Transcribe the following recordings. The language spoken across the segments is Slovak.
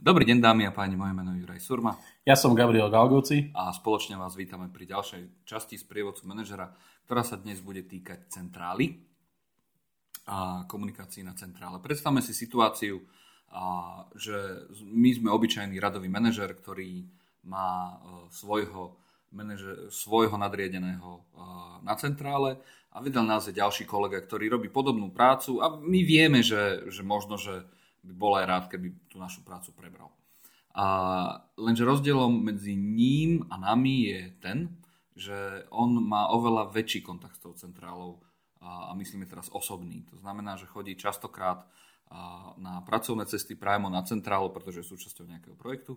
Dobrý deň dámy a páni, moje meno je Juraj Surma. Ja som Gabriel Galgoci. A spoločne vás vítame pri ďalšej časti z prievodcu manažera, ktorá sa dnes bude týkať centrály a komunikácií na centrále. Predstavme si situáciu, že my sme obyčajný radový manažer, ktorý má e, svojho, manažer, svojho nadriedeného e, na centrále a vedľa nás je ďalší kolega, ktorý robí podobnú prácu a my vieme, že, že možno, že by bol aj rád, keby tú našu prácu prebral. A lenže rozdielom medzi ním a nami je ten, že on má oveľa väčší kontakt s tou centrálou a, myslíme teraz osobný. To znamená, že chodí častokrát na pracovné cesty priamo na centrálu, pretože je súčasťou nejakého projektu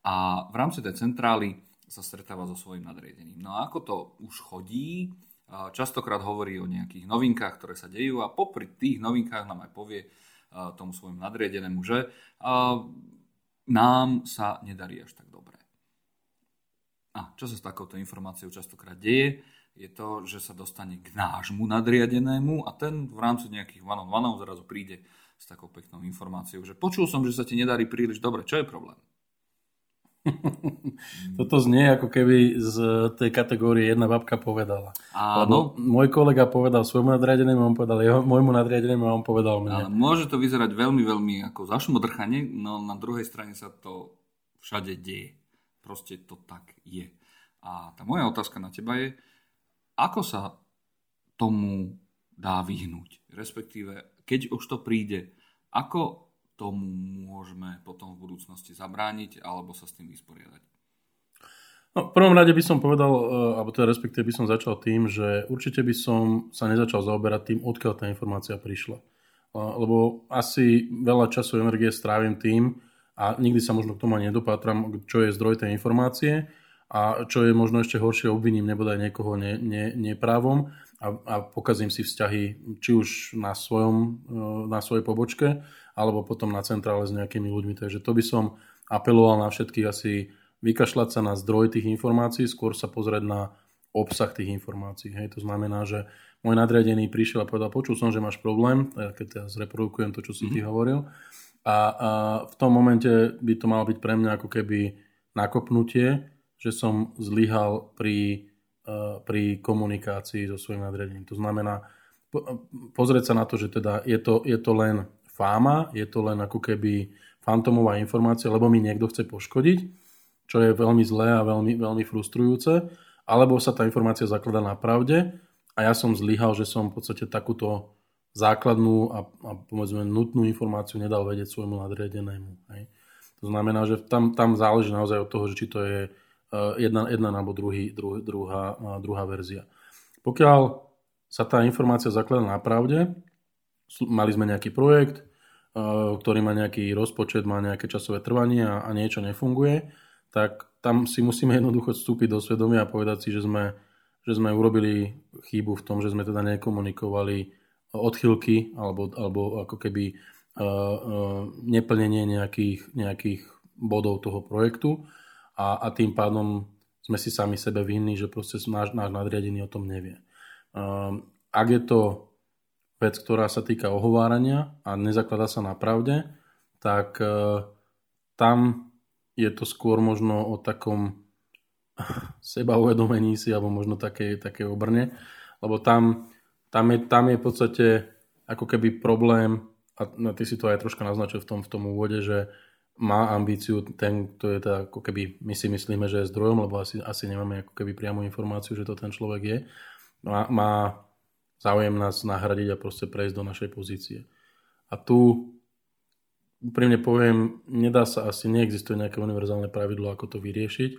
a v rámci tej centrály sa stretáva so svojím nadriedením. No a ako to už chodí, častokrát hovorí o nejakých novinkách, ktoré sa dejú a popri tých novinkách nám aj povie, tomu svojmu nadriedenému, že nám sa nedarí až tak dobre. A čo sa s takouto informáciou častokrát deje, je to, že sa dostane k nášmu nadriadenému a ten v rámci nejakých one-on-one zrazu príde s takou peknou informáciou, že počul som, že sa ti nedarí príliš dobre. Čo je problém? Toto znie ako keby z tej kategórie jedna babka povedala. Áno. môj kolega povedal svojmu nadriadenému, on povedal jeho, môjmu nadriadenému a on povedal mne. Áno, môže to vyzerať veľmi, veľmi ako zašmodrchanie, no na druhej strane sa to všade deje. Proste to tak je. A tá moja otázka na teba je, ako sa tomu dá vyhnúť? Respektíve, keď už to príde, ako tomu môžeme potom v budúcnosti zabrániť alebo sa s tým vysporiadať? No, v prvom rade by som povedal, e, alebo teda respektíve by som začal tým, že určite by som sa nezačal zaoberať tým, odkiaľ tá informácia prišla. E, lebo asi veľa času a energie strávim tým a nikdy sa možno k tomu ani nedopátram, čo je zdroj tej informácie a čo je možno ešte horšie, obviním nebodaj niekoho ne, ne, neprávom a, a pokazím si vzťahy či už na, svojom, e, na svojej pobočke alebo potom na centrále s nejakými ľuďmi. Takže to by som apeloval na všetkých asi vykašľať sa na zdroj tých informácií, skôr sa pozrieť na obsah tých informácií. Hej. To znamená, že môj nadriadený prišiel a povedal, počul som, že máš problém, keď teraz zreprodukujem to, čo si mm-hmm. ty hovoril. A, a v tom momente by to malo byť pre mňa ako keby nakopnutie, že som zlyhal pri, uh, pri komunikácii so svojím nadriadením. To znamená, po, pozrieť sa na to, že teda je to, je to len fáma, je to len ako keby fantomová informácia, lebo mi niekto chce poškodiť, čo je veľmi zlé a veľmi, veľmi frustrujúce, alebo sa tá informácia zaklada na pravde a ja som zlyhal, že som v podstate takúto základnú a, a povedzme nutnú informáciu nedal vedieť svojmu nadriadenému. Hej. To znamená, že tam, tam záleží naozaj od toho, že či to je uh, jedna, jedna alebo druhý, druh, druhá, uh, druhá verzia. Pokiaľ sa tá informácia zaklada na pravde, mali sme nejaký projekt, Eh, ktorý má nejaký rozpočet, má nejaké časové trvanie a, a niečo nefunguje, tak tam si musíme jednoducho vstúpiť do svedomia a povedať si, že sme, že sme urobili chybu v tom, že sme teda nekomunikovali odchylky alebo, alebo ako keby uh, uh, neplnenie nejakých, nejakých bodov toho projektu a, a tým pádom sme si sami sebe vinní, že proste náš, náš nadriadený o tom nevie. Uh, ak je to vec, ktorá sa týka ohovárania a nezakladá sa na pravde, tak e, tam je to skôr možno o takom seba uvedomení si alebo možno také, také obrne, lebo tam, tam, je, tam je v podstate ako keby problém a ty si to aj troška naznačil v tom, v tom úvode, že má ambíciu ten, kto je teda ako keby my si myslíme, že je zdrojom, lebo asi, asi nemáme ako keby priamu informáciu, že to ten človek je. Má, má záujem nás nahradiť a proste prejsť do našej pozície. A tu úprimne poviem, nedá sa asi, neexistuje nejaké univerzálne pravidlo, ako to vyriešiť.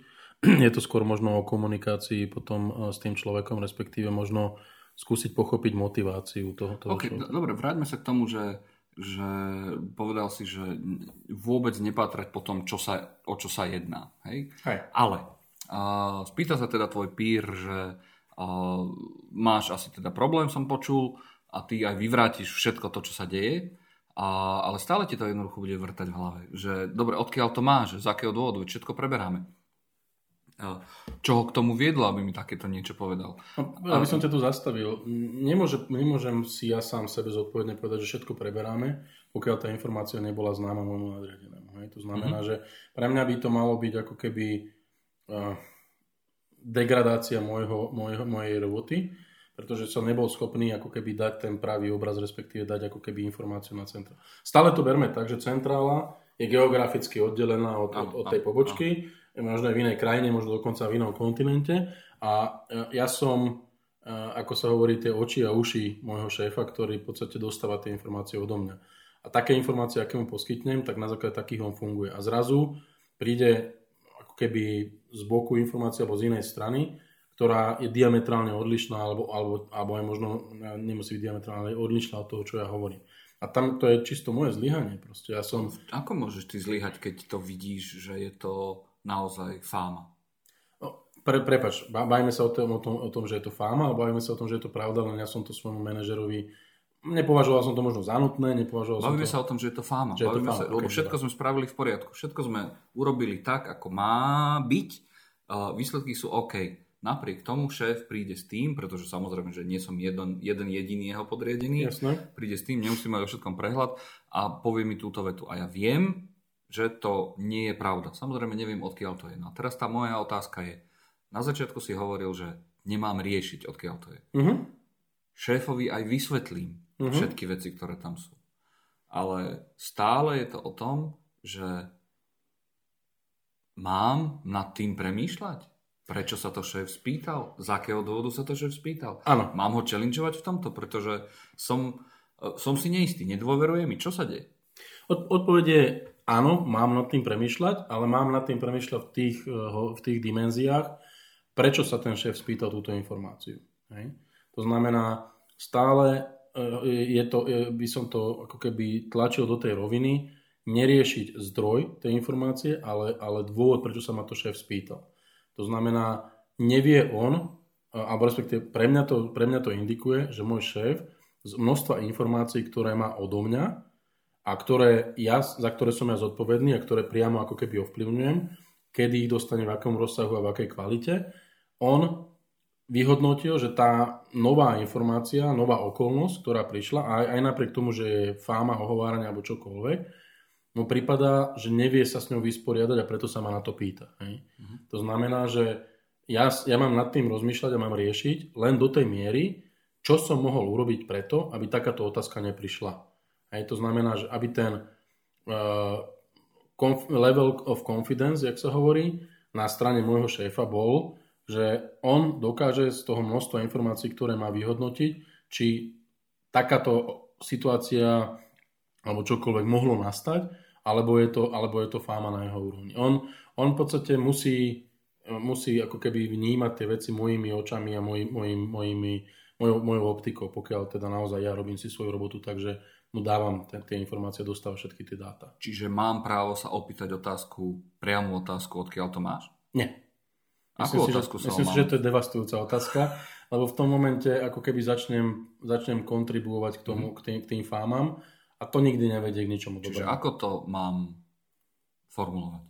Je to skôr možno o komunikácii potom eh, s tým človekom, respektíve možno skúsiť pochopiť motiváciu toho. toho okay, dobre, vráťme sa k tomu, že, že povedal si, že vôbec nepátrať po tom, čo sa, o čo sa jedná. Hej? Hej. Ale uh, spýta sa teda tvoj pír, že máš asi teda problém, som počul, a ty aj vyvrátiš všetko to, čo sa deje, a, ale stále ti to jednoducho bude vrtať v hlave. Že dobre, odkiaľ to máš, z akého dôvodu, všetko preberáme. Čo ho k tomu viedlo, aby mi takéto niečo povedal? No, aby som ťa tu zastavil. Nemôže, nemôžem si ja sám sebe zodpovedne povedať, že všetko preberáme, pokiaľ tá informácia nebola známa môjmu nadriadenému. To znamená, mm-hmm. že pre mňa by to malo byť ako keby uh, degradácia môjho, môjho, mojej roboty, pretože som nebol schopný ako keby dať ten pravý obraz, respektíve dať ako keby informáciu na centra. Stále to berme tak, že centrála je geograficky oddelená od, od, od tej pobočky, možno aj v inej krajine, možno dokonca v inom kontinente a e, ja som ako sa hovorí, tie oči a uši môjho šéfa, ktorý v podstate dostáva tie informácie odo mňa. A také informácie, aké mu poskytnem, tak na základe takých on funguje. A zrazu príde keby z boku informácia alebo z inej strany, ktorá je diametrálne odlišná, alebo, alebo, alebo aj možno nemusí byť diametrálne, odlišná od toho, čo ja hovorím. A tam to je čisto moje zlyhanie. Proste ja som... Ako môžeš ty zlyhať, keď to vidíš, že je to naozaj fáma? Pre, prepač, bavíme sa o tom, o, tom, o tom, že je to fáma, alebo bavíme sa o tom, že je to pravda, len ja som to svojmu manažerovi Nepovažoval som to možno za nutné, nepovažoval Bavíme som to... sa o tom, že je to fáma. Že je to fáma. Sa, okay, lebo všetko sme spravili v poriadku. Všetko sme urobili tak, ako má byť. Uh, výsledky sú OK. Napriek tomu šéf príde s tým, pretože samozrejme, že nie som jeden, jeden jediný jeho podriadený, Jasne. príde s tým, nemusí mať o všetkom prehľad a povie mi túto vetu. A ja viem, že to nie je pravda. Samozrejme neviem, odkiaľ to je. No a teraz tá moja otázka je, na začiatku si hovoril, že nemám riešiť, odkiaľ to je. Uh-huh. Šéfovi aj vysvetlím uh-huh. všetky veci, ktoré tam sú. Ale stále je to o tom, že mám nad tým premýšľať. Prečo sa to šéf spýtal? Z akého dôvodu sa to šéf spýtal? Áno. Mám ho challengeovať v tomto, pretože som, e, som si neistý, nedôveruje mi. Čo sa deje? Od, odpovede áno, mám nad tým premýšľať, ale mám nad tým premýšľať v tých, e, v tých dimenziách, prečo sa ten šéf spýtal túto informáciu. Hej? To znamená, stále je to, e, by som to ako keby tlačil do tej roviny, neriešiť zdroj tej informácie, ale, ale dôvod, prečo sa ma to šéf spýtal. To znamená, nevie on, alebo respektíve pre mňa to, pre mňa to indikuje, že môj šéf z množstva informácií, ktoré má odo mňa a ktoré ja, za ktoré som ja zodpovedný a ktoré priamo ako keby ovplyvňujem, kedy ich dostane v akom rozsahu a v akej kvalite, on vyhodnotil, že tá nová informácia, nová okolnosť, ktorá prišla, aj, aj napriek tomu, že je fáma, ohovárania alebo čokoľvek, mu prípada, že nevie sa s ňou vysporiadať a preto sa ma na to pýta. Hej. Uh-huh. To znamená, že ja, ja mám nad tým rozmýšľať a mám riešiť len do tej miery, čo som mohol urobiť preto, aby takáto otázka neprišla. Hej. To znamená, že aby ten uh, conf- level of confidence, jak sa hovorí, na strane môjho šéfa bol, že on dokáže z toho množstva informácií, ktoré má vyhodnotiť, či takáto situácia alebo čokoľvek mohlo nastať, alebo je to, alebo je to fáma na jeho úrovni. On, on v podstate musí, musí ako keby vnímať tie veci mojimi očami a moj, mojim, mojimi, mojou, mojou optikou, pokiaľ teda naozaj ja robím si svoju robotu, takže mu dávam tie informácie, dostávam všetky tie dáta. Čiže mám právo sa opýtať otázku, priamu otázku, odkiaľ to máš? Nie. Akú myslím otázku si, že, myslím si, že to je devastujúca otázka, lebo v tom momente ako keby začnem, začnem kontribuovať k tomu, mm. k, tým, k tým fámam a to nikdy nevedie k ničomu Čiže dobrému. ako to mám formulovať?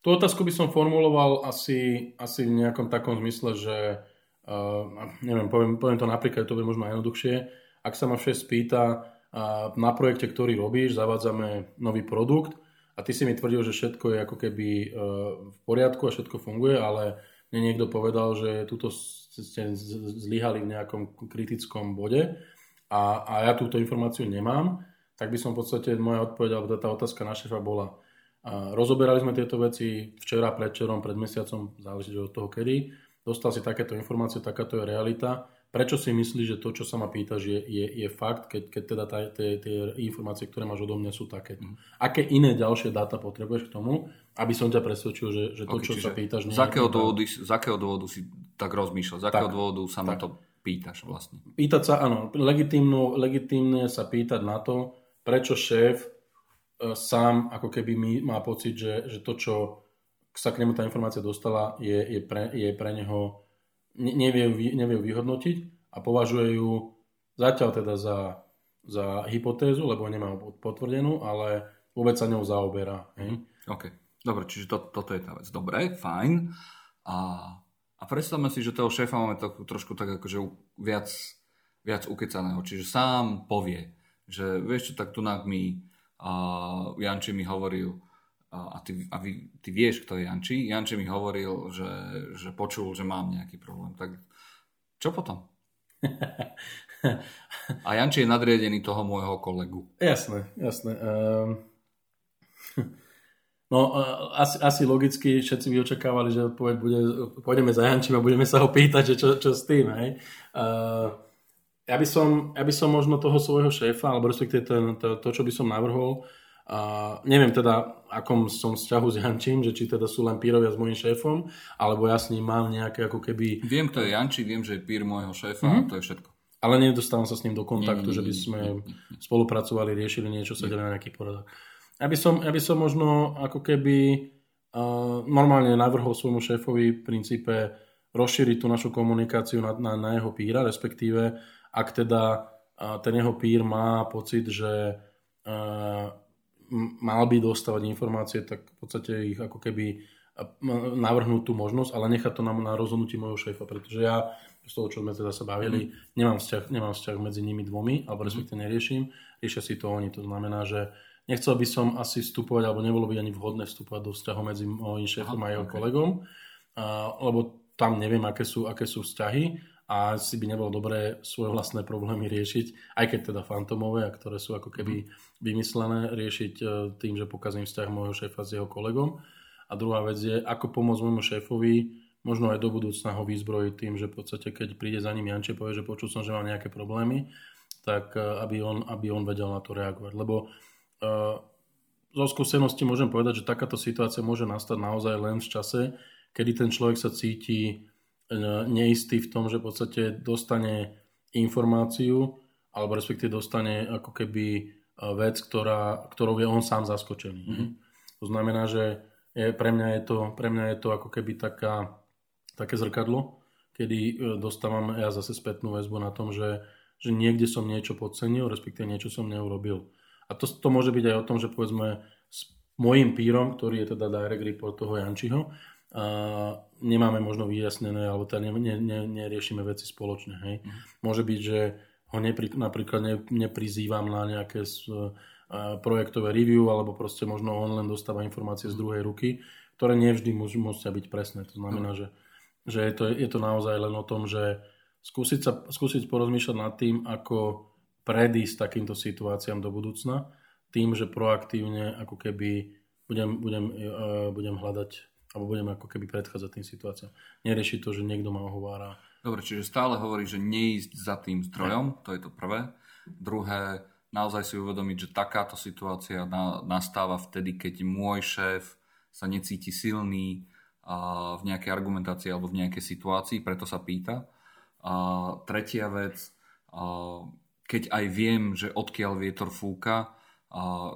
Tú otázku by som formuloval asi, asi v nejakom takom zmysle, že uh, neviem, poviem, poviem to napríklad, to bude možno jednoduchšie. Ak sa ma šéf spýta, uh, na projekte, ktorý robíš, zavádzame nový produkt a ty si mi tvrdil, že všetko je ako keby e, v poriadku a všetko funguje, ale mne niekto povedal, že túto ste zlyhali v nejakom kritickom bode a, a ja túto informáciu nemám, tak by som v podstate, moja odpoveď, alebo tá otázka na šefa bola, a rozoberali sme tieto veci včera, predčerom, pred mesiacom, záleží od toho kedy, dostal si takéto informácie, takáto je realita, Prečo si myslíš, že to, čo sa ma pýtaš, je, je, je fakt, keď, keď teda tie, informácie, ktoré máš odo mňa, sú také? Mm. Aké iné ďalšie dáta potrebuješ k tomu, aby som ťa presvedčil, že, že to, okay, čo sa pýtaš... Nie z, akého dôvodu, z akého dôvodu si tak rozmýšľal? Z akého tak, dôvodu sa tak. na to pýtaš vlastne? Pýtať sa, áno, legitímne sa pýtať na to, prečo šéf e, sám ako keby mi, má pocit, že, že to, čo sa k nemu tá informácia dostala, je, je, pre, je pre neho nevie, nevie vyhodnotiť a považuje ju zatiaľ teda za, za hypotézu, lebo nemá potvrdenú, ale vôbec sa ňou zaoberá. Hej? OK, dobre, čiže to, toto je tá vec. Dobre, fajn. A, a predstavme si, že toho šéfa máme tak, trošku tak akože viac, viac ukecaného. Čiže sám povie, že vieš čo, tak tu mi uh, Janči mi hovoril, a, ty, a vy, ty vieš, kto je Janči, Janči mi hovoril, že, že počul, že mám nejaký problém. Tak čo potom? a Janči je nadriedený toho môjho kolegu. Jasné, jasné. Um... No, asi, asi logicky všetci by očakávali, že odpoveď bude, pôjdeme za Jančím a budeme sa ho pýtať, že čo, čo s tým, hej. Uh, ja, by som, ja by som možno toho svojho šéfa, alebo respektíve to, to, to čo by som navrhol, uh, neviem teda, akom som vzťahu s Jančím, že či teda sú len pírovia s môjim šéfom, alebo ja s ním mám nejaké ako keby... Viem, kto je Janči, viem, že je pír môjho šéfa, mm-hmm. to je všetko. Ale nedostávam sa s ním do kontaktu, nie, nie, nie, že by sme nie, nie, nie. spolupracovali, riešili niečo, sedeli na nejaký poradok. Ja by som, ja by som možno ako keby uh, normálne navrhol svojmu šéfovi v princípe rozšíriť tú našu komunikáciu na, na, na jeho píra, respektíve ak teda uh, ten jeho pír má pocit, že uh, mal by dostávať informácie, tak v podstate ich ako keby navrhnúť tú možnosť, ale nechať to na, na rozhodnutí môjho šéfa, pretože ja z toho, čo sme teda sa bavili, mm. nemám, vzťah, nemám vzťah medzi nimi dvomi, alebo mhm. respektíve neriešim, riešia si to oni. To znamená, že Nechcel by som asi vstupovať, alebo nebolo by ani vhodné vstupovať do vzťahu medzi mojím šéfom a jeho okay. kolegom, a, lebo tam neviem, aké sú, aké sú vzťahy a asi by nebolo dobré svoje vlastné problémy riešiť, aj keď teda fantomové, a ktoré sú ako keby vymyslené, riešiť e, tým, že pokazím vzťah môjho šéfa s jeho kolegom. A druhá vec je, ako pomôcť môjmu šéfovi, možno aj do budúcna ho vyzbrojiť tým, že v podstate, keď príde za ním Janče, povie, že počul som, že mám nejaké problémy, tak e, aby on, aby on vedel na to reagovať. Lebo zo skúsenosti môžem povedať, že takáto situácia môže nastať naozaj len v čase, kedy ten človek sa cíti neistý v tom, že v podstate dostane informáciu alebo respektíve dostane ako keby e, vec, ktorá, ktorou je on sám zaskočený. Mm-hmm. To znamená, že je, pre, mňa je to, pre mňa je to ako keby taká, také zrkadlo, kedy e, dostávam ja zase spätnú väzbu na tom, že, že niekde som niečo podcenil, respektíve niečo som neurobil. A to, to môže byť aj o tom, že povedzme s mojim pírom, ktorý je teda direct report toho Jančiho, a nemáme možno vyjasnené, alebo teda ne, ne, ne, neriešime veci spoločne. Hej. Mm. Môže byť, že ho nepri, napríklad ne, neprizývam na nejaké s, uh, projektové review, alebo proste možno on len dostáva informácie z druhej ruky, ktoré nevždy môžu, musia byť presné. To znamená, mm. že, že je, to, je to naozaj len o tom, že skúsiť, sa, skúsiť porozmýšľať nad tým, ako predísť takýmto situáciám do budúcna tým, že proaktívne ako keby budem, budem, uh, budem hľadať alebo budem ako keby predchádzať tým situáciám. Neriešiť to, že niekto ma ohovára. Dobre, čiže stále hovorí, že neísť za tým zdrojom, to je to prvé. Druhé, naozaj si uvedomiť, že takáto situácia na, nastáva vtedy, keď môj šéf sa necíti silný uh, v nejakej argumentácii alebo v nejakej situácii, preto sa pýta. Uh, tretia vec, uh, keď aj viem, že odkiaľ vietor fúka,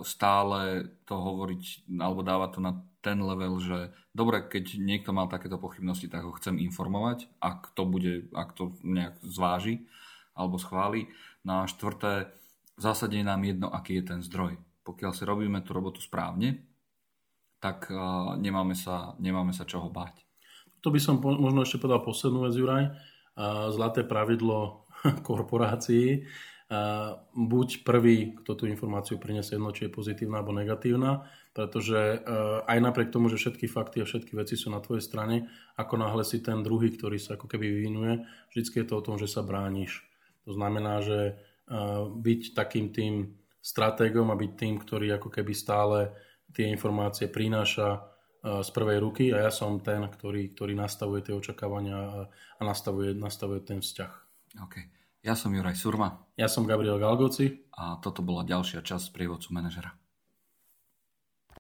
stále to hovoriť, alebo dáva to na ten level, že dobre, keď niekto mal takéto pochybnosti, tak ho chcem informovať, ak to bude, ak to nejak zváži alebo schváli. No a štvrté, v zásade je nám jedno, aký je ten zdroj. Pokiaľ si robíme tú robotu správne, tak nemáme sa, nemáme sa čoho báť. To by som možno ešte povedal poslednú vec, Juraj. Zlaté pravidlo korporácií buď prvý, kto tú informáciu prinesie jedno, či je pozitívna alebo negatívna, pretože uh, aj napriek tomu, že všetky fakty a všetky veci sú na tvojej strane, ako náhle si ten druhý, ktorý sa ako keby vyvinuje, vždy je to o tom, že sa brániš. To znamená, že uh, byť takým tým stratégom a byť tým, ktorý ako keby stále tie informácie prináša uh, z prvej ruky a ja som ten, ktorý, ktorý nastavuje tie očakávania a, a nastavuje, nastavuje ten vzťah. Okay. Ja som Juraj Surma. Ja som Gabriel Galgoci. A toto bola ďalšia časť prievodcu manažera.